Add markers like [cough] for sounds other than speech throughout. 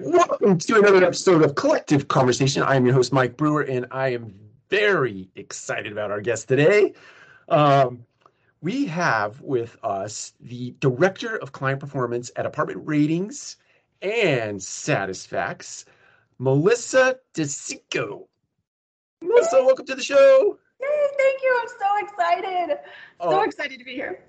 Welcome to another episode of Collective Conversation. I am your host, Mike Brewer, and I am very excited about our guest today. Um, we have with us the Director of Client Performance at Apartment Ratings and SatisFacts, Melissa DeSico. Melissa, welcome to the show. Hey, thank you. I'm so excited. So Oh. excited to be here.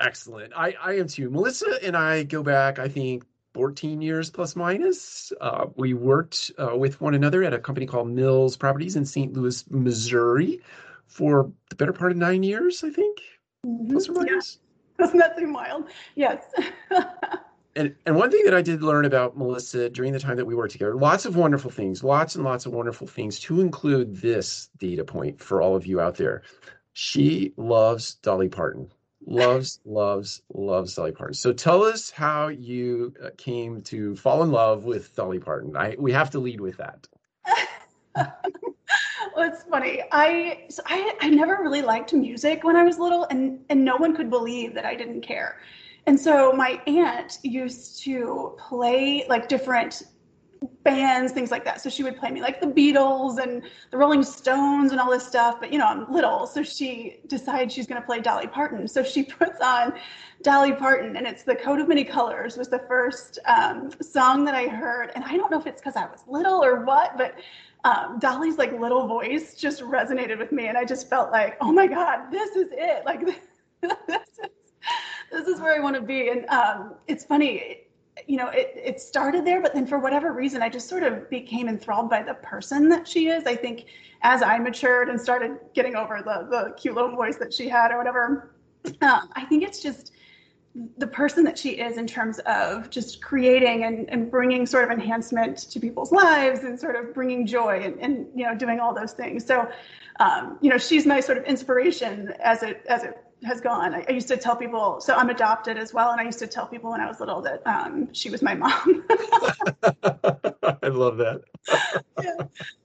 Excellent. I, I am too. Melissa and I go back, I think, 14 years plus minus. Uh, we worked uh, with one another at a company called Mills Properties in St. Louis, Missouri for the better part of nine years, I think, plus or Yeah, minus. doesn't that seem wild? Yes. [laughs] And, and one thing that I did learn about Melissa during the time that we worked together, lots of wonderful things, lots and lots of wonderful things, to include this data point for all of you out there. She loves Dolly Parton. Loves, loves, loves Dolly Parton. So tell us how you uh, came to fall in love with Dolly Parton. I we have to lead with that. [laughs] well, it's funny. I, so I I never really liked music when I was little, and and no one could believe that I didn't care. And so my aunt used to play like different bands, things like that. So she would play me like the Beatles and the Rolling Stones and all this stuff. But you know, I'm little, so she decides she's going to play Dolly Parton. So she [laughs] puts on Dolly Parton, and it's "The Coat of Many Colors" was the first um, song that I heard. And I don't know if it's because I was little or what, but um, Dolly's like little voice just resonated with me, and I just felt like, oh my God, this is it. Like [laughs] this is this is where I want to be. And um, it's funny you know, it, it started there, but then for whatever reason, I just sort of became enthralled by the person that she is. I think as I matured and started getting over the, the cute little voice that she had or whatever, um, I think it's just the person that she is in terms of just creating and, and bringing sort of enhancement to people's lives and sort of bringing joy and, and you know, doing all those things. So, um, you know, she's my sort of inspiration as it, as it has gone. I, I, used to tell people, so I'm adopted as well, and I used to tell people when I was little that um, she was my mom. [laughs] I love that. [laughs] yeah.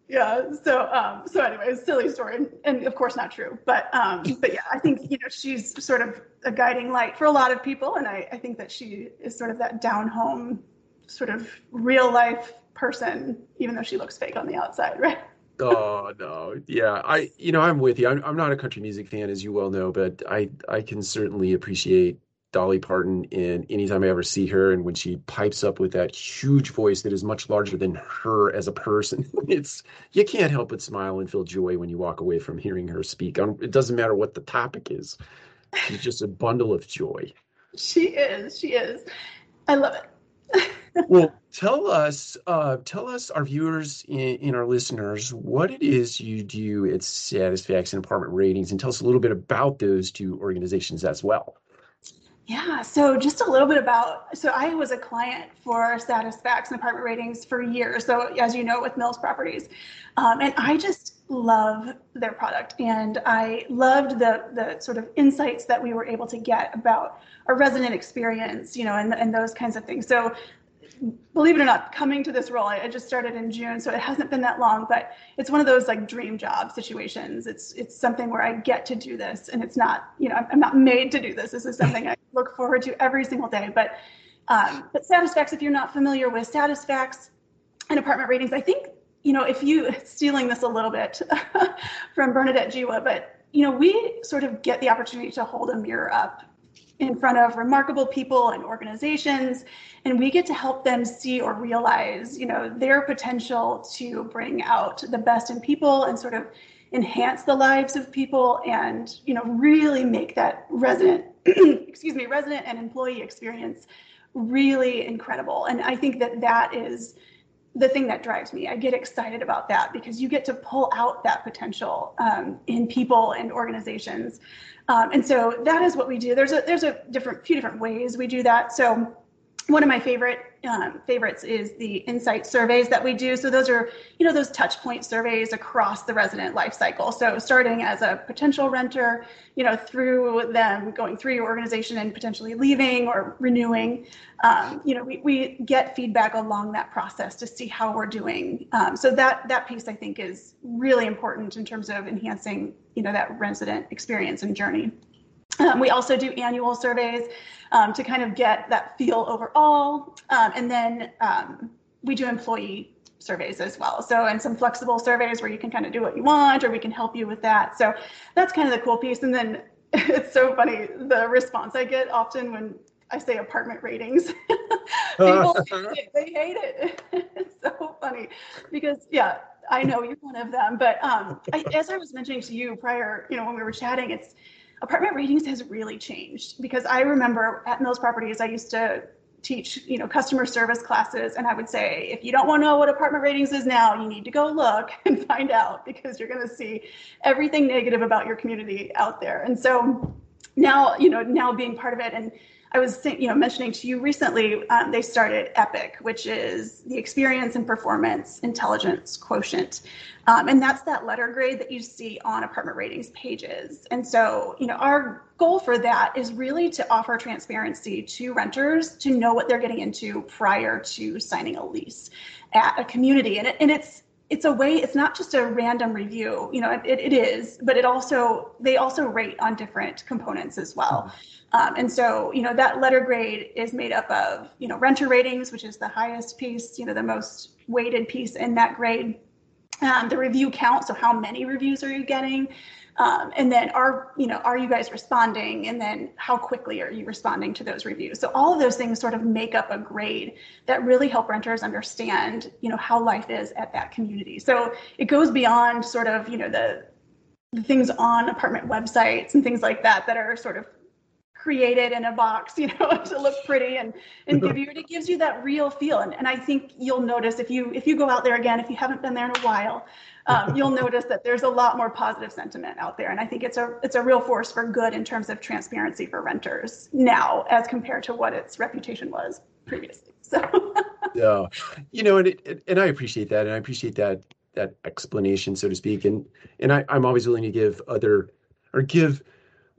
yeah. So, um, so anyway, silly story, and, and, of course not true, but um, but yeah, I think you know she's sort of a guiding light for a lot of people, and I, I think that she is sort of that down home, sort of real life person, even though she looks fake on the outside, [laughs] right? Oh no, yeah, I you know I'm with you. I'm I'm not a country music fan, as you well know, but I I can certainly appreciate Dolly Parton in anytime I ever see her, and when she pipes up with that huge voice that is much larger than her as a person, [laughs] it's you can't help but smile and feel joy when you walk away from hearing her speak. Um, It doesn't matter what the topic is; she's just a bundle of joy. She is. She is. I love it. [laughs] well, [laughs] tell us, uh, tell us, our viewers and, and, our listeners, what it is you do at Satisfaction Apartment Ratings, and tell us a little bit about those two organizations as well. Yeah, so just a little bit about. So I was a client for Satisfaction Apartment Ratings for years. So as you know, with Mills Properties, um, and I just love their product, and I loved the the sort of insights that we were able to get about our resident experience, you know, and and those kinds of things. So believe it or not, coming to this role, I, I just started in June, so it hasn't been that long, but it's one of those like dream job situations. It's it's something where I get to do this, and it's not, you know, I'm, I'm not made to do this. This is something I look forward to every single day. But um, but SatisFacts, if you're not familiar with SatisFacts and apartment ratings, I think you know if you stealing this a little bit [laughs] from Bernadette Jiwa, but you know we sort of get the opportunity to hold a mirror up in front of remarkable people and organizations and we get to help them see or realize you know their potential to bring out the best in people and sort of enhance the lives of people and you know really make that resident [clears throat] excuse me resident and employee experience really incredible. And i think that that is the thing that drives me i get excited about that because you get to pull out that potential um, in people and organizations um, and so that is what we do. There's a there's a different few different ways we do that. So one of my favorite um, favorites is the insight surveys that we do. So those are, you know, those touch point surveys across the resident life cycle. So starting as a potential renter, you know, through them going through your organization and potentially leaving or renewing, um, you know, we, we get feedback along that process to see how we're doing. Um, so that that piece I think is really important in terms of enhancing, you know, that resident experience and journey. Um, we also do annual surveys um, to kind of get that feel overall. Um, and then um, we do employee surveys as well. So, and some flexible surveys where you can kind of do what you want or we can help you with that. So, that's kind of the cool piece. And then [laughs] it's so funny the response I get often when I say apartment ratings. [laughs] People hate it. They hate it. [laughs] it's so funny because, yeah, I know you're one of them. But um, I, as I was mentioning to you prior, you know, when we were chatting, it's apartment ratings has really changed because I remember at Mills Properties, I used to teach, you know, customer service classes, and I would say, if you don't want to know what apartment ratings is now, you need to go look [laughs] and find out because you're going to see everything negative about your community out there. And so now, you know, now being part of it and I was you know mentioning to you recently um, they started EPIC, which is the Experience and Performance Intelligence Quotient, um, and that's that letter grade that you see on apartment ratings pages. And so you know our goal for that is really to offer transparency to renters to know what they're getting into prior to signing a lease at a community, and, it, and it's it's a way it's not just a random review you know it, it is but it also they also rate on different components as well. Um, and so you know that letter grade is made up of you know renter ratings which is the highest piece you know the most weighted piece in that grade um, the review count so how many reviews are you getting um, and then are you know are you guys responding? And then how quickly are you responding to those reviews? So all of those things sort of make up a grade that really help renters understand you know how life is at that community. So it goes beyond sort of you know the, the things on apartment websites and things like that that are sort of created in a box, [laughs] you know, to look pretty and, and [laughs] give you, it gives you that real feel. And, and I think you'll notice if you, if you go out there again, if you haven't been there in a while, um, you'll [laughs] notice that there's a lot more positive sentiment out there. And I think it's a, it's a real force for good in terms of transparency for renters now as compared to what its reputation was previously. So, yeah, you know, and, it, and I appreciate that. And I appreciate that, that explanation, so to speak. And, and I, I'm always willing to give other or give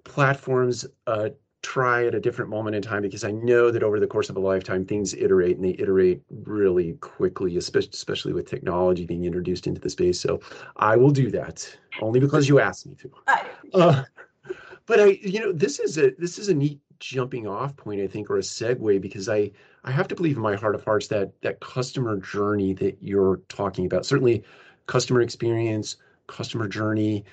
platforms uh, try at a different moment in time because I know that over the course of a lifetime, things iterate and they iterate really quickly, especially with technology being introduced into the space. So I will do that only because you asked me to. Uh, but I, you know, this is a this is a neat jumping off point, I think, or a segue because I I have to believe in my heart of hearts that that customer journey that you're talking about, certainly customer experience, customer journey,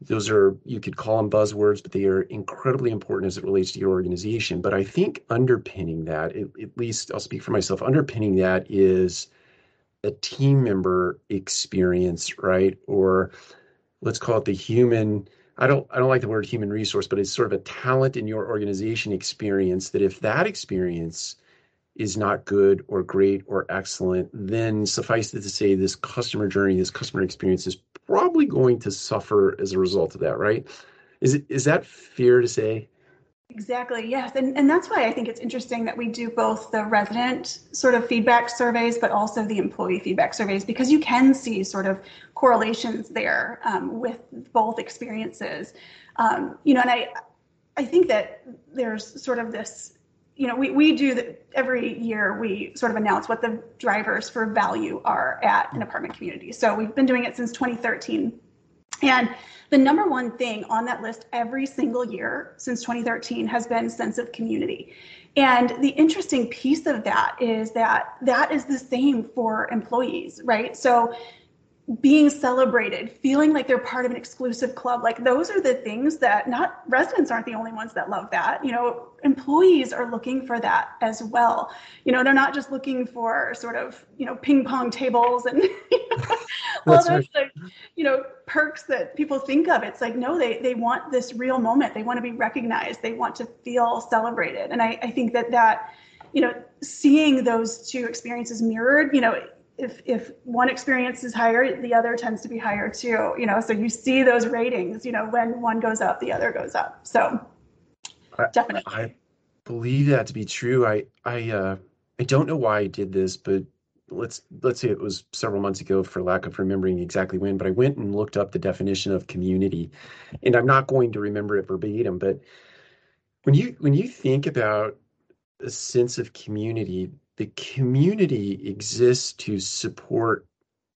those are you could call them buzzwords but they are incredibly important as it relates to your organization. But i think underpinning that at, at least i'll speak for myself underpinning that is a team member experience right? Or let's call it the human i don't i don't like the word human resource but it's sort of a talent in your organization experience that if that experience is not good or great or excellent, then suffice it to say, this customer journey, this customer experience is probably going to suffer as a result of that, right? Is it is that fair to say? Exactly, yes. And, and that's why I think it's interesting that we do both the resident sort of feedback surveys, but also the employee feedback surveys, because you can see sort of correlations there um, with both experiences. Um, you know, and I, I think that there's sort of this you know, we, we do that every year we sort of announce what the drivers for value are at an apartment community. So we've been doing it since 2013. And the number one thing on that list every single year since 2013 has been sense of community. And the interesting piece of that is that that is the same for employees, right? So being celebrated, feeling like they're part of an exclusive club. Like those are the things that not residents aren't the only ones that love that. You know, employees are looking for that as well. You know, they're not just looking for sort of, you know, ping pong tables and [laughs] all those right. like, you know, perks that people think of. It's like, no, they they want this real moment. They want to be recognized. They want to feel celebrated. And I, I think that that, you know, seeing those two experiences mirrored, you know, if if one experience is higher, the other tends to be higher too. You know, so you see those ratings. You know, when one goes up, the other goes up. So I, definitely, I believe that to be true. I I uh, I don't know why I did this, but let's let's say it was several months ago, for lack of remembering exactly when. But I went and looked up the definition of community, and I'm not going to remember it verbatim. But when you when you think about a sense of community the community exists to support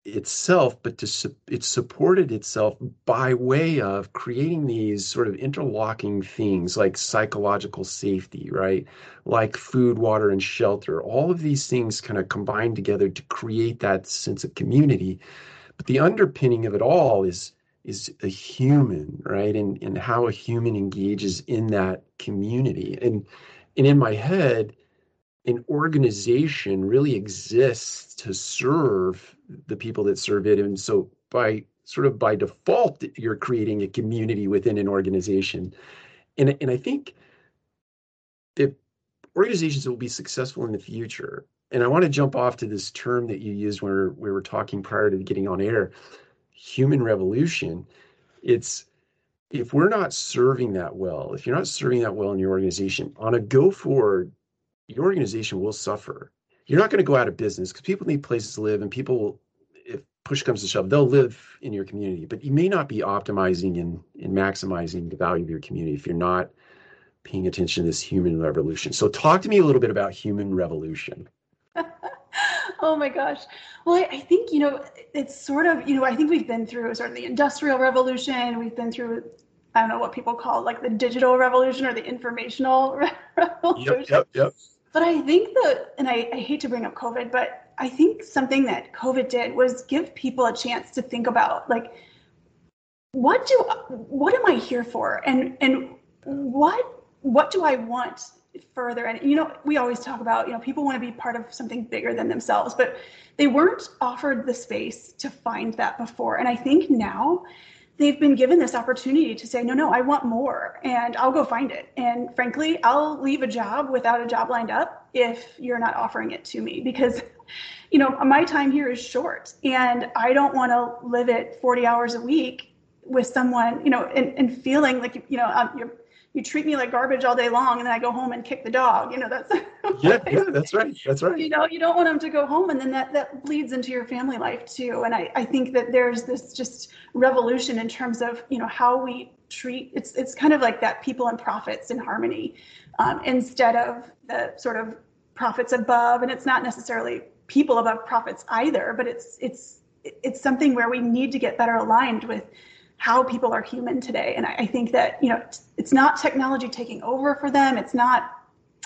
itself, but to it supported itself by way of creating these sort of interlocking things like psychological safety, right? Like food, water, and shelter. All of these things kind of combine together to create that sense of community. But the underpinning of it all is is a human, right? And and how a human engages in that community. And and in my head, an organization really exists to serve the people that serve it. And so by sort of by default, you're creating a community within an organization. And, and I think if organizations will be successful in the future, and I want to jump off to this term that you used when we were, we were talking prior to getting on air, human revolution. It's if we're not serving that well, if you're not serving that well in your organization on a go forward your organization will suffer. You're not going to go out of business because people need places to live and people will, if push comes to shove, they'll live in your community. But you may not be optimizing and, and maximizing the value of your community if you're not paying attention to this human revolution. So talk to me a little bit about human revolution. [laughs] oh my gosh. Well, I, think, you know, it's sort of, you know, I think we've been through sort of the industrial revolution. We've been through I don't know what people call like the digital revolution or the informational [laughs] revolution. Yep, yep, yep. But I think that, and I, I hate to bring up COVID, but I think something that COVID did was give people a chance to think about like, what do, what am I here for? And, and what, what do I want further? And, you know, we always talk about, you know, people want to be part of something bigger than themselves, but they weren't offered the space to find that before. And I think now they've been given this opportunity to say, no, no, I want more and I'll go find it. And frankly, I'll leave a job without a job lined up if you're not offering it to me because, you know, my time here is short and I don't want to live it 40 hours a week with someone, you know, and, and feeling like, you know, um, you're you treat me like garbage all day long and then I go home and kick the dog. You know, that's [laughs] yeah, yeah, that's right. That's right. You know, you don't want them to go home and then that that bleeds into your family life too. And I, I think that there's this just revolution in terms of, you know, how we treat it's it's kind of like that people and profits in harmony um, instead of the sort of profits above. And it's not necessarily people above profits either, but it's it's it's something where we need to get better aligned with how people are human today. And I, I think that, you know, it's not technology taking over for them. It's not,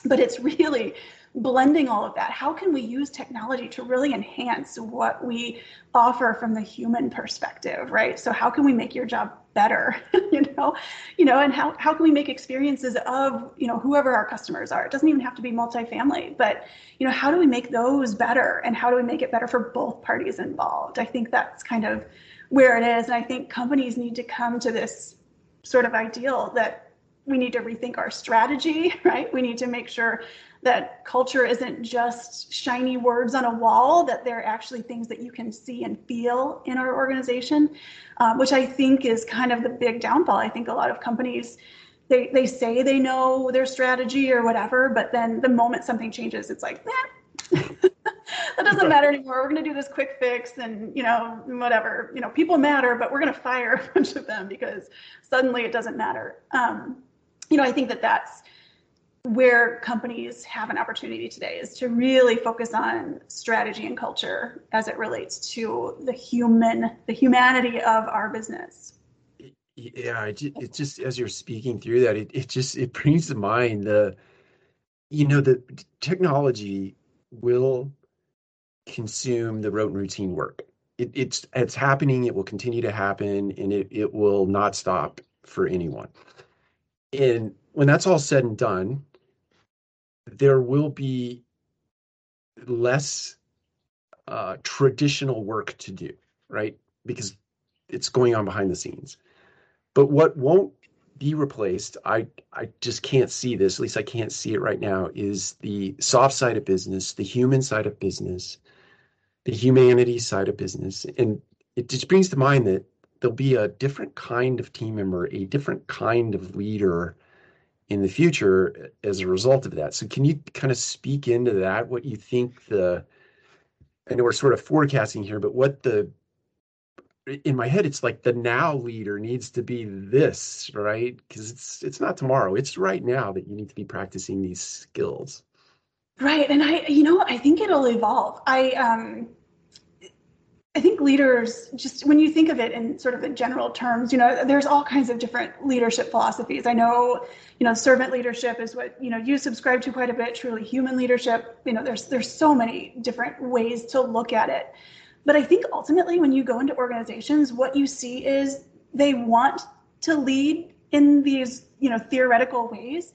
but it's really blending all of that. How can we use technology to really enhance what we offer from the human perspective, right? So how can we make your job better, [laughs] you know, you know, and how, how can we make experiences of, you know, whoever our customers are? It doesn't even have to be multifamily, but, you know, how do we make those better and how do we make it better for both parties involved? I think that's kind of where it is. And I think companies need to come to this sort of ideal that we need to rethink our strategy, [laughs] right? We need to make sure that culture isn't just shiny words on a wall, that they're actually things that you can see and feel in our organization, um, which I think is kind of the big downfall. I think a lot of companies. They, they say they know their strategy or whatever, but then the moment something changes, it's like, eh, [laughs] that doesn't matter anymore. We're going to do this quick fix and, you know, whatever. You know, people matter, but we're going to fire [laughs] a bunch of them because suddenly it doesn't matter. Um, you know, I think that that's where companies have an opportunity today is to really focus on strategy and culture as it relates to the human, the humanity of our business. Yeah, it just as you're speaking through that, it, it just it brings to mind the, you know, the technology will consume the rote and routine work. It, it's it's happening. It will continue to happen, and it it will not stop for anyone. And when that's all said and done, there will be less uh, traditional work to do, right? Because it's going on behind the scenes. But what won't be replaced, I I just can't see this. At least I can't see it right now. Is the soft side of business, the human side of business, the humanity side of business. And it just brings to mind that there'll be a different kind of team member, a different kind of leader in the future as a result of that. So can you kind of speak into that? What you think the I know we're sort of forecasting here, but what the in my head it's like the now leader needs to be this, right? Because it's it's not tomorrow. It's right now that you need to be practicing these skills. Right. And I you know, I think it'll evolve. I um I think leaders, just when you think of it in sort of in general terms, you know, there's all kinds of different leadership philosophies. I know, you know, servant leadership is what you know you subscribe to quite a bit. Truly human leadership, you know, there's there's so many different ways to look at it. But I think ultimately, when you go into organizations, what you see is they want to lead in these, you know, theoretical ways,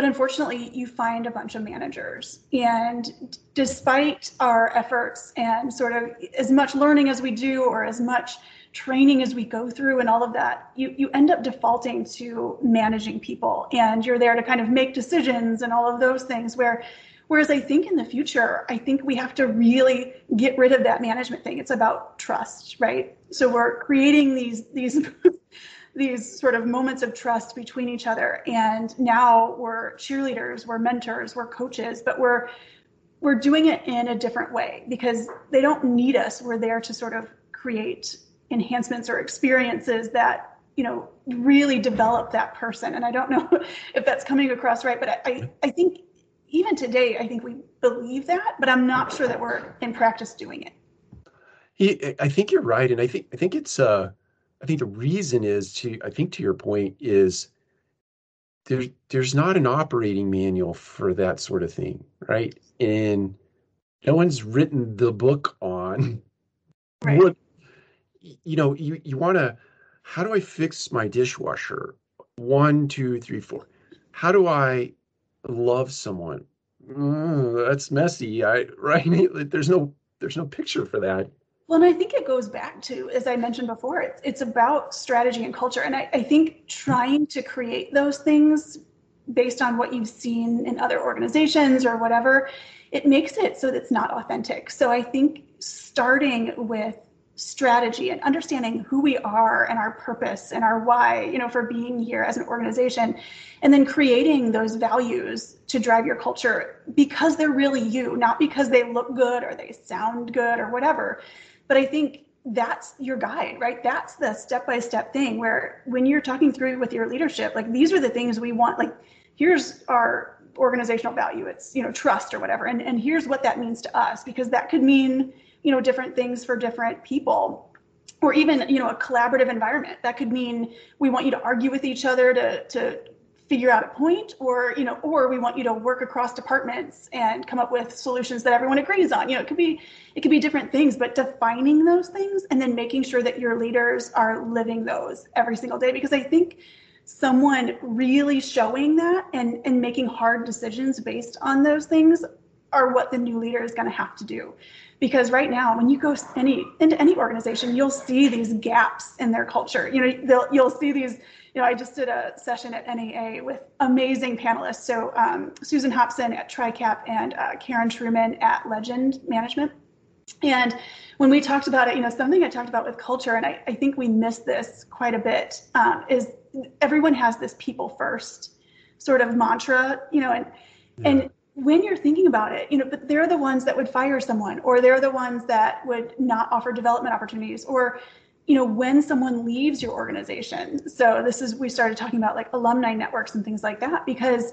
but unfortunately, you find a bunch of managers. And despite our efforts and sort of as much learning as we do, or as much training as we go through and all of that, you, you end up defaulting to managing people. And you're there to kind of make decisions and all of those things where Whereas I think in the future, I think we have to really get rid of that management thing. It's about trust, right? So we're creating these these [laughs] these sort of moments of trust between each other. And now we're cheerleaders we're mentors we're coaches but we're we're doing it in a different way because they don't need us. We're there to sort of create enhancements or experiences that you know really develop that person. And i don't know [laughs] if that's coming across right but i i, think even today i think we believe that but i'm not sure that we're in practice doing it. I think you're right. And i think i think it's uh I think the reason is to I think to your point is there's there's not an operating manual for that sort of thing, right? And no one's written the book on right. what you know, you, you wanna how do I fix my dishwasher? One, two, three, four. How do I love someone? Mm, that's messy. I [laughs] right. There's no there's no picture for that. Well, and I think it goes back to, as I mentioned before, it's, it's about strategy and culture. And I, I think trying to create those things based on what you've seen in other organizations or whatever, it makes it so that it's not authentic. So I think starting with strategy and understanding who we are and our purpose and our why, you know, for being here as an organization, and then creating those values to drive your culture because they're really you, not because they look good or they sound good or whatever. But I think that's your guide, right? That's the step by step thing where when you're talking through with your leadership, like these are the things we want. Like, here's our organizational value it's you know trust or whatever and and here's what that means to us because that could mean you know different things for different people or even you know a collaborative environment that could mean we want you to argue with each other to to figure out a point or you know or we want you to work across departments and come up with solutions that everyone agrees on. You know it could be it could be different things but defining those things and then making sure that your leaders are living those every single day. Because i think someone really showing that and and making hard decisions based on those things are what the new leader is going to have to do. Because right now when you go any into any organization you'll see these gaps in their culture. You know you'll see these you know, I just did a session at NAA with amazing panelists. So um, Susan Hobson at TRICAP and uh, Karen Truman at Legend Management. And when we talked about it, you know, something I talked about with culture, and I, I think we miss this quite a bit, um, is everyone has this people first sort of mantra, you know, and yeah. and when you're thinking about it, you know, but they're the ones that would fire someone, or they're the ones that would not offer development opportunities, or you know when someone leaves your organization. So this is we started talking about like alumni networks and things like that because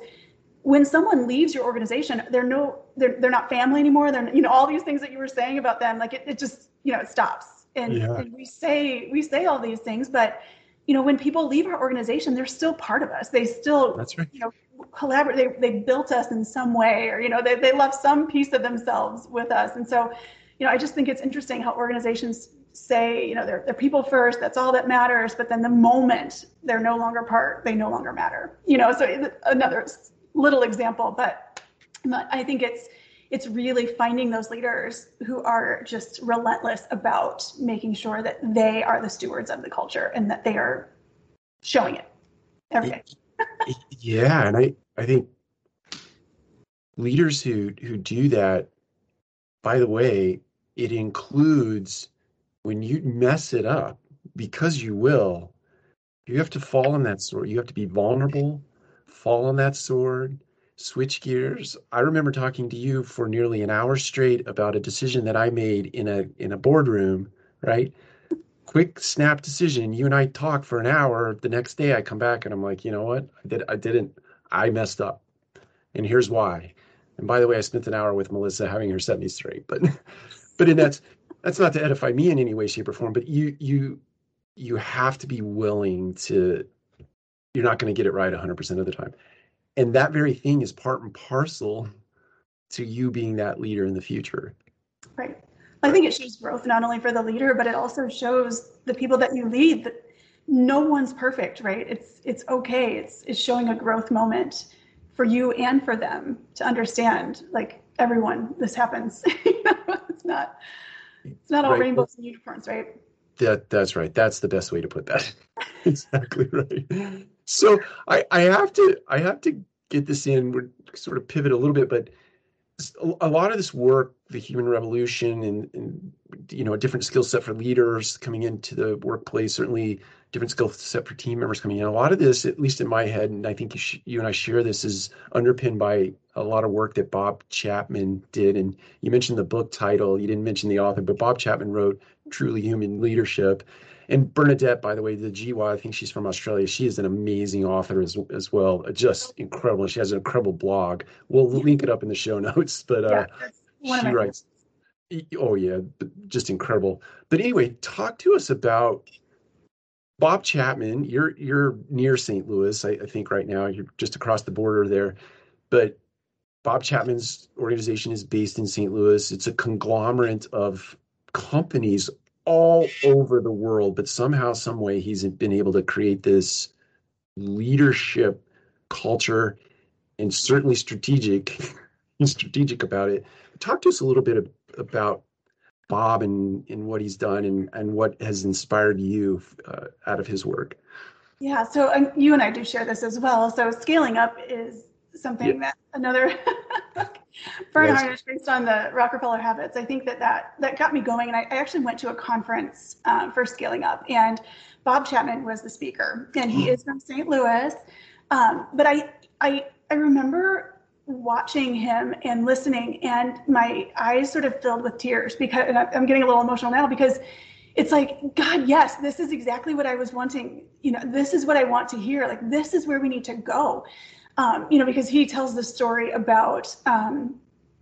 when someone leaves your organization they're no they're, they're not family anymore. They're you know all these things that you were saying about them like it, it just you know it stops. And, yeah. and we say we say all these things but you know when people leave our organization they're still part of us. They still that's right. you know collaborate they, they built us in some way or you know they, they left some piece of themselves with us. And so you know i just think it's interesting how organizations say, you know, they're, they're people first, that's all that matters. But then the moment they're no longer part, they no longer matter. You know, so another little example, but, I think it's, it's really finding those leaders who are just relentless about making sure that they are the stewards of the culture and that they are showing it every day. yeah, and I I think leaders who who do that, by the way, it includes when you mess it up, because you will, you have to fall on that sword. You have to be vulnerable, fall on that sword, switch gears. I remember talking to you for nearly an hour straight about a decision that I made in a in a boardroom, right? Quick snap decision. You and I talk for an hour. The next day I come back and I'm like, you know what? I did I didn't I messed up. And here's why. And by the way, I spent an hour with Melissa having her set me straight. But [laughs] but in that that's not to edify me in any way, shape, or form, but you you you have to be willing to. You're not going to get it right 100% of the time, and that very thing is part and parcel to you being that leader in the future. Right. I think it shows growth not only for the leader, but it also shows the people that you lead that no one's perfect, right? It's it's okay. It's it's showing a growth moment for you and for them to understand like everyone this happens. [laughs] it's not it's not all right. rainbows and unicorns, right? That that's right. That's the best way to put that. [laughs] exactly right. So I I have to I have to get this in. We're sort of pivot a little bit, but a lot of this work, the human revolution, and, and you know a different skill set for leaders coming into the workplace, certainly different skill set for team members coming in. A lot of this, at least in my head, and I think you, sh- you and I share this, is underpinned by a lot of work that Bob Chapman did. And you mentioned the book title, you didn't mention the author, but Bob Chapman wrote Truly Human Leadership. And Bernadette, by the way, the Jiwa, I think she's from Australia. She is an amazing author as, as well, just incredible. She has an incredible blog. We'll link it up in the show [laughs] notes. But uh, she writes, oh yeah, just incredible. But anyway, talk to us about Bob Chapman, you're you're near St. Louis, I, I, think right now. You're just across the border there. But Bob Chapman's organization is based in St. Louis. It's a conglomerate of companies all over the world, but somehow, some way, he's been able to create this leadership culture and certainly strategic. [laughs] strategic about it. Talk to us a little bit about Bob and, and what he's done and, and what has inspired you uh, out of his work. Yeah, so um, you and I do share this as well. So scaling up is something yeah. that another [laughs] Bernhard yes. based on the Rockefeller habits. I think that that, that got me going. And I, I actually went to a conference um, for scaling up and Bob Chapman was the speaker and he hmm. is from St. Louis. Um, but I, I, I remember watching him and listening and my eyes sort of filled with tears because i'm getting a little emotional now because it's like god yes this is exactly what i was wanting. You know this is what i want to hear. Like this is where we need to go. Um, you know because he tells the story about um,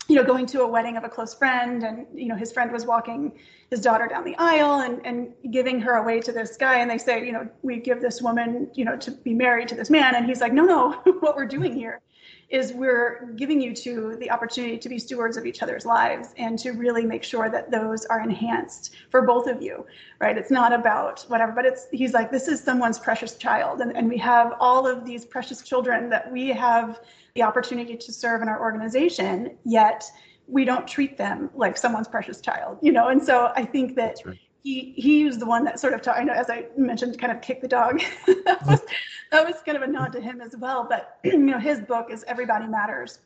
you know going to a wedding of a close friend and you know his friend was walking his daughter down the aisle and and giving her away to this guy. And they say you know we give this woman you know to be married to this man. And he's like no no [laughs] what we're doing here is we're giving you to the opportunity to be stewards of each other's lives and to really make sure that those are enhanced for both of you right? It's not about whatever but it's he's like this is someone's precious child. And, and we have all of these precious children that we have the opportunity to serve in our organization yet we don't treat them like someone's precious child you know? And so i think that right he he was the one that sort of taught, I know as I mentioned kind of kick the dog. That, was, [laughs] that was kind of a nod to him as well but [clears throat] you know his book is everybody matters.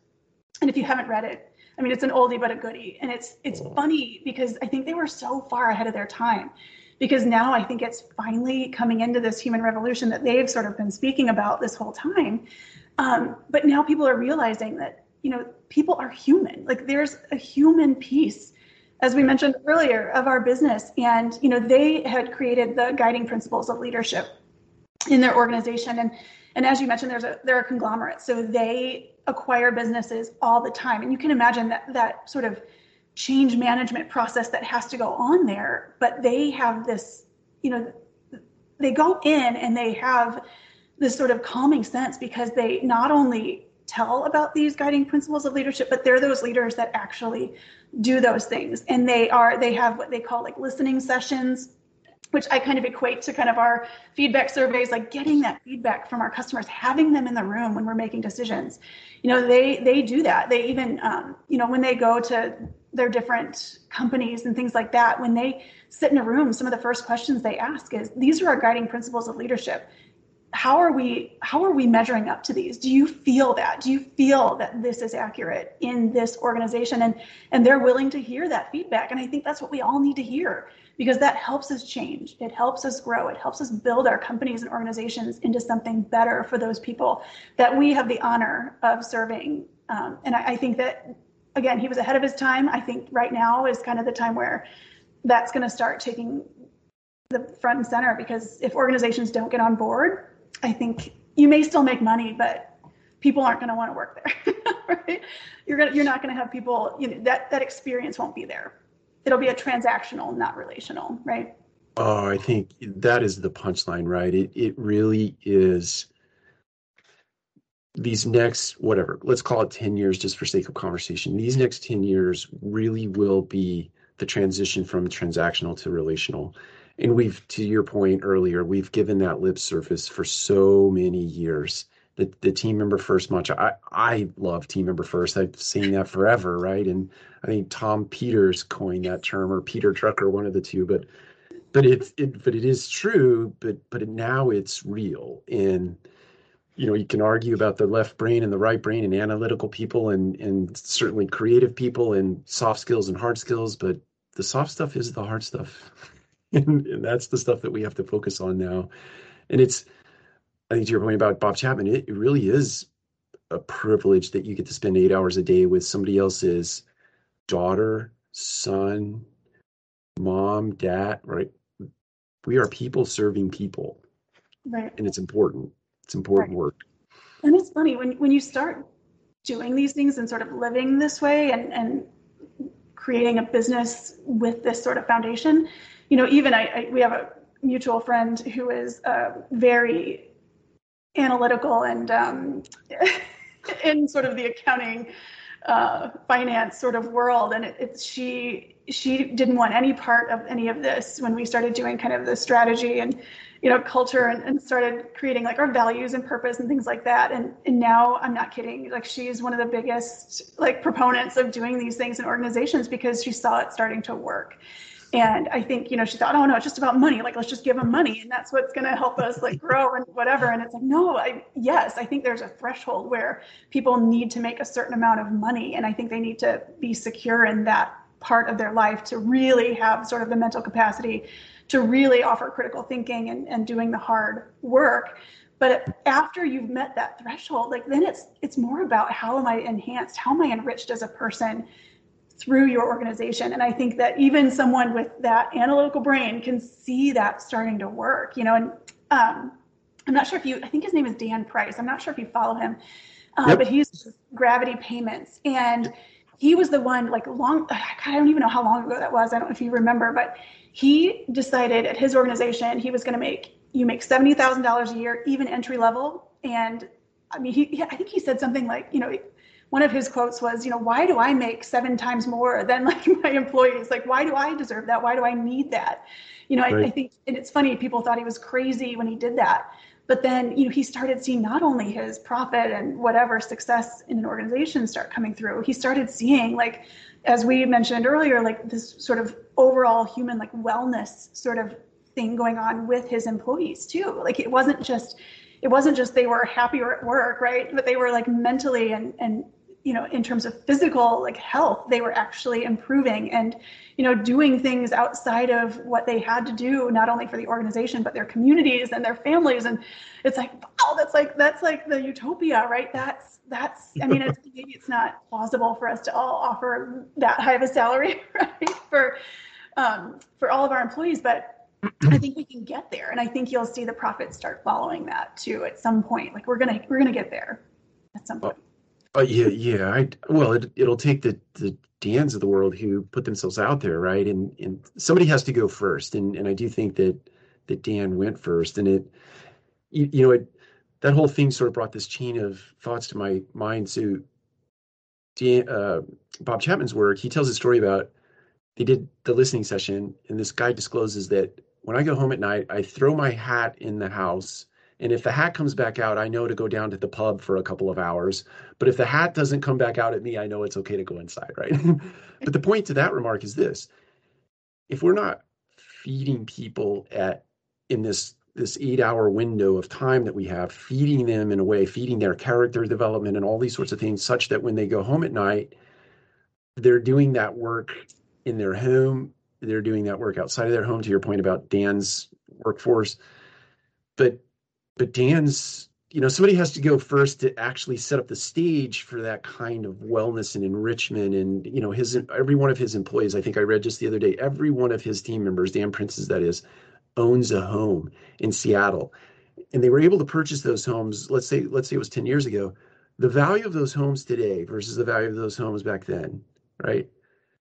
And if you haven't read it I mean it's an oldie but a goodie. And it's it's funny because I think they were so far ahead of their time because now I think it's finally coming into this human revolution that they've sort of been speaking about this whole time. Um, but now people are realizing that you know people are human. Like there's a human piece as we mentioned earlier, of our business. And you know, they had created the guiding principles of leadership in their organization. And and as you mentioned, there's a they're a conglomerate, so they acquire businesses all the time. And you can imagine that that sort of change management process that has to go on there. But they have this, you know, they go in and they have this sort of calming sense because they not only tell about these guiding principles of leadership, but they're those leaders that actually do those things. And they are, they have what they call like listening sessions, which I kind of equate to kind of our feedback surveys, like getting that feedback from our customers, having them in the room when we're making decisions. You know, they they do that. They even, um, you know, when they go to their different companies and things like that, when they sit in a room, some of the first questions they ask is, "These are our guiding principles of leadership how are we how are we measuring up to these? Do you feel that? Do you feel that this is accurate in this organization? And and they're willing to hear that feedback. And i think that's what we all need to hear because that helps us change. It helps us grow. It helps us build our companies and organizations into something better for those people that we have the honor of serving. Um, and I, I think that again he was ahead of his time. I think right now is kind of the time where that's going to start taking the front and center because if organizations don't get on board I think you may still make money, but people aren't going to want to work there, [laughs] right? You're gonna, you're not going to have people, you know, that, that experience won't be there. it'll be a transactional, not relational, right? Oh, I think that is the punchline, right? It it really is these next whatever, let's call it 10 years just for sake of conversation. These next 10 years really will be the transition from transactional to relational. And we've to your point earlier, we've given that lip service for so many years. The the team member first much. I I love team member first. I've seen that forever, right? And I think Tom Peters coined that term or Peter Drucker, one of the two, but but it's it but it is true but but now it's real and you know you can argue about the left brain and the right brain and analytical people and and certainly creative people and soft skills and hard skills but the soft stuff is the hard stuff [laughs] and, and that's the stuff that we have to focus on now. And it's i think to your point about bob chapman it, it really is a privilege that you get to spend eight hours a day with somebody else's daughter son mom dad right? We are people serving people. Right. and it's important. It's important Right. work. And it's funny when when you start doing these things and sort of living this way and and creating a business with this sort of foundation, you know, even I, I we have a mutual friend who is uh, very analytical and um, [laughs] in sort of the accounting uh, finance sort of world. And it, it's she she didn't want any part of any of this when we started doing kind of the strategy and you know culture and, and started creating like our values and purpose and things like that. And and now i'm not kidding. Like she's one of the biggest like proponents of doing these things in organizations because she saw it starting to work and i think you know she thought oh no it's just about money. Like let's just give them money and that's what's going to help us like grow and whatever. And it's like no i yes i think there's a threshold where people need to make a certain amount of money and i think they need to be secure in that part of their life to really have sort of the mental capacity to really offer critical thinking and, and doing the hard work. But after you've met that threshold like then it's it's more about how am i enhanced? How am i enriched as a person through your organization. And i think that even someone with that analytical brain can see that starting to work you know and um, i'm not sure if you i think his name is dan price. I'm not sure if you follow him. Uh, Yep. but he's gravity payments. And he was the one like long i don't even know how long ago that was. I don't know if you remember but he decided at his organization he was going to make you make $70000 a year even entry level. And i mean he i think he said something like you know one of his quotes was you know why do i make seven times more than like [laughs] my employees? Like why do i deserve that? Why do i need that? You know I, I think and it's funny people thought he was crazy when he did that. But then you know he started seeing not only his profit and whatever success in an organization start coming through he started seeing like as we mentioned earlier like this sort of overall human like wellness sort of thing going on with his employees too. Like it wasn't just it wasn't just they were happier at work right? But they were like mentally and and you know in terms of physical like health they were actually improving and you know doing things outside of what they had to do not only for the organization but their communities and their families. And it's like wow that's like that's like the utopia right? That's that's i mean it's, [laughs] maybe it's not plausible for us to all offer that high of a salary [laughs] right for um, for all of our employees but i think we can get there. And i think you'll see the profits start following that too at some point. Like we're gonna we're gonna get there at some point Oh yeah, yeah. I well, it it'll take the the Dans of the world who put themselves out there, right? And and somebody has to go first, and and I do think that that Dan went first, and it, you, you know, it that whole thing sort of brought this chain of thoughts to my mind. So, Dan, uh, Bob Chapman's work, he tells a story about they did the listening session, and this guy discloses that when I go home at night, I throw my hat in the house. And if the hat comes back out, I know to go down to the pub for a couple of hours. But if the hat doesn't come back out at me, I know it's okay to go inside, right? [laughs] but the point to that remark is this: if we're not feeding people at in this this eight hour window of time that we have, feeding them in a way, feeding their character development and all these sorts of things, such that when they go home at night, they're doing that work in their home, they're doing that work outside of their home. To your point about Dan's workforce, but but Dan's you know somebody has to go first to actually set up the stage for that kind of wellness and enrichment and you know his every one of his employees. I think i read just the other day every one of his team members dan price's that is owns a home in seattle. And they were able to purchase those homes let's say let's say it was 10 years ago. The value of those homes today versus the value of those homes back then right?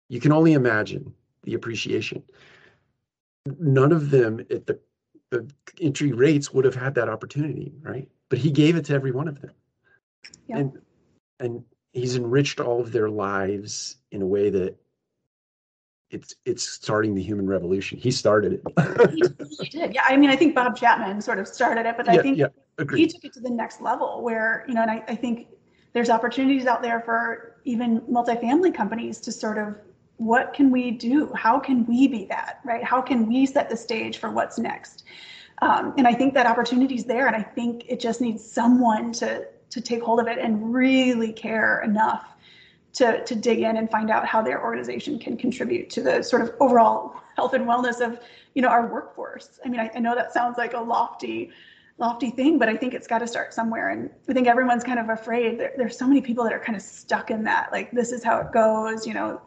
You can only imagine the appreciation. None of them at the the entry rates would have had that opportunity, right? But he gave it to every one of them. Yeah. And and he's enriched all of their lives in a way that it's it's starting the human revolution. He started it. [laughs] he really did. Yeah. I mean, I think Bob Chapman sort of started it, but yeah, I think yeah, he took it to the next level where, you know, and I, I think there's opportunities out there for even multifamily companies to sort of what can we do? How can we be that, right? How can we set the stage for what's next? Um, and I think that opportunity is there, and I think it just needs someone to to take hold of it and really care enough to to dig in and find out how their organization can contribute to the sort of overall health and wellness of you know our workforce. I mean, I, I know that sounds like a lofty lofty thing, but I think it's got to start somewhere. And I think everyone's kind of afraid. There, there's so many people that are kind of stuck in that. Like this is how it goes. You know,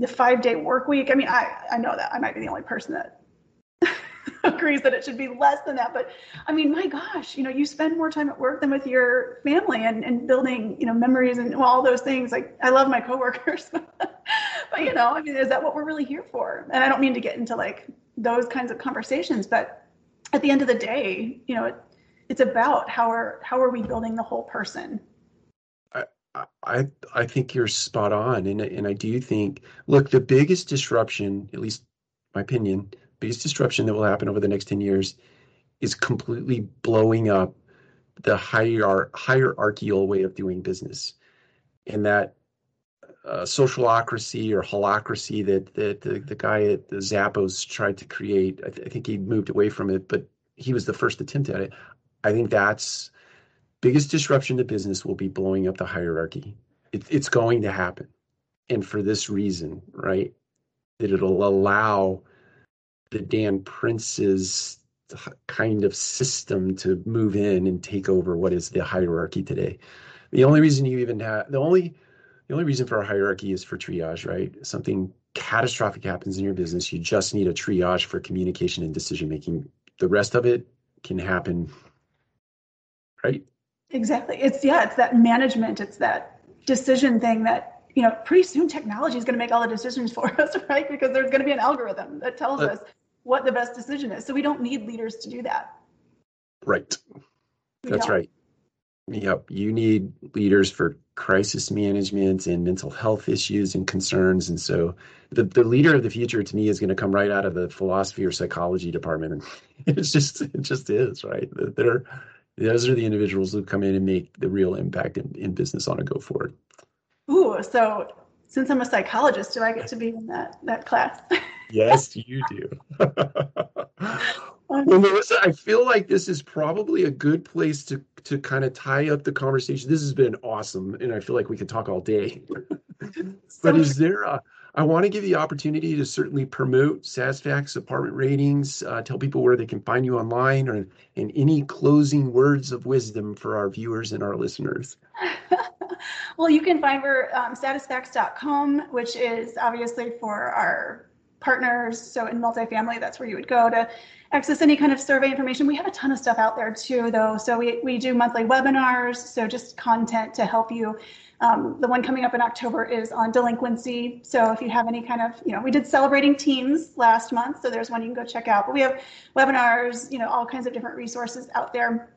the five day work week. I mean, I I know that I might be the only person that [laughs] agrees that it should be less than that. But I mean, my gosh, you know, you spend more time at work than with your family and, and building, you know, memories and all those things. Like I love my coworkers, [laughs] but you know, I mean, is that what we're really here for? And I don't mean to get into like those kinds of conversations, but at the end of the day, you know, it, it's about how are how are we building the whole person. I I think you're spot on, and and I do think look the biggest disruption, at least my opinion, biggest disruption that will happen over the next 10 years is completely blowing up the hierarch- hierarchical way of doing business and that uh, socialocracy or holacracy that that the, the guy at the Zappos tried to create. I, th- I, think he moved away from it, but he was the first attempt at it. I think that's biggest disruption to business will be blowing up the hierarchy. It, it's going to happen, and for this reason, right? That it'll allow the Dan Price's kind of system to move in and take over what is the hierarchy today. The only reason you even have the only the only reason for a hierarchy is for triage, right? Something catastrophic happens in your business, you just need a triage for communication and decision making. The rest of it can happen, right? Exactly. It's yeah, it's that management, it's that decision thing that you know, pretty soon technology is going to make all the decisions [laughs] for us, right? Because there's going to be an algorithm that tells uh, us what the best decision is. So we don't need leaders to do that. Right. We That's don't. right. Yep. You need leaders for crisis management and mental health issues and concerns. And so the, the leader of the future to me is going to come right out of the philosophy or psychology department. And [laughs] it's just, it just is, right? They're, those are the individuals who come in and make the real impact in, in business on a go forward. Ooh, so since I'm a psychologist, do I get to be in that that class? [laughs] yes, you do. Um, well, Melissa, I feel like this is probably a good place to to kind of tie up the conversation. This has been awesome, and I feel like we could talk all day. [laughs] [laughs] but is there a I want to give you the opportunity to certainly promote SatisFacts apartment ratings, uh, tell people where they can find you online, or and any closing words of wisdom for our viewers and our listeners. [laughs] well, you can find her um, satisfacts.com, which is obviously for our partners. So in multifamily, that's where you would go to access any kind of survey information. We have a ton of stuff out there too, though. So we, we do monthly webinars, so just content to help you. Um, the one coming up in October is on delinquency. So if you have any kind of, you know, we did celebrating teens last month, so there's one you can go check out. But we have webinars, you know, all kinds of different resources out there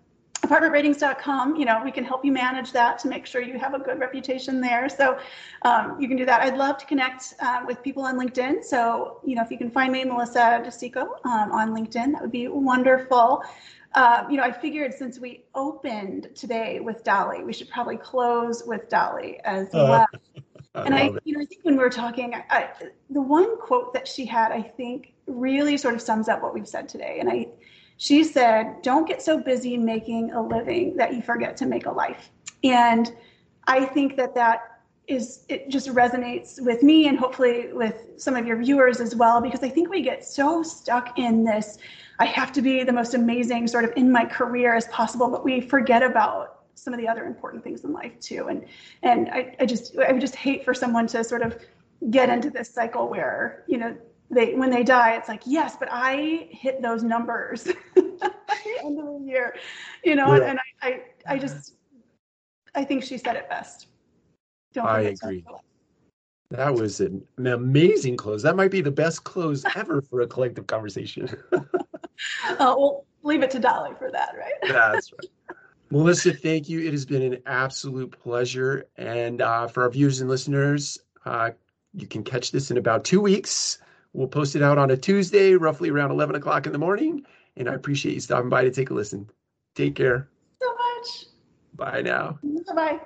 apartmentratings.com you know we can help you manage that to make sure you have a good reputation there. So um, you can do that. I'd love to connect uh, with people on linkedin. So you know if you can find me melissa desico um, on linkedin that would be wonderful. Uh, you know i figured since we opened today with dolly we should probably close with dolly as uh, well. [laughs] I and I, it. you know, I think when we were talking, I, I, the one quote that she had, I think, really sort of sums up what we've said today. And I, she said, Don't get so busy making a living that you forget to make a life. And I think that that is, it just resonates with me and hopefully with some of your viewers as well, because I think we get so stuck in this I have to be the most amazing sort of in my career as possible, but we forget about some of the other important things in life too. And and I, I just I would just hate for someone to sort of get into this cycle where, you know, they when they die it's like yes but i hit those numbers at [laughs] the end of the year you know yeah. and, I, I i just i think she said it best don't i agree That was an, an amazing close. That might be the best close ever for a collective conversation. [laughs] Uh, we'll leave it to Dolly for that, right? [laughs] That's right. Melissa, thank you. It has been an absolute pleasure. And uh, for our viewers and listeners, uh, you can catch this in about two weeks. We'll post it out on a Tuesday, roughly around 11 o'clock in the morning. And I appreciate you stopping by to take a listen. Take care. So much. Bye now. Bye bye.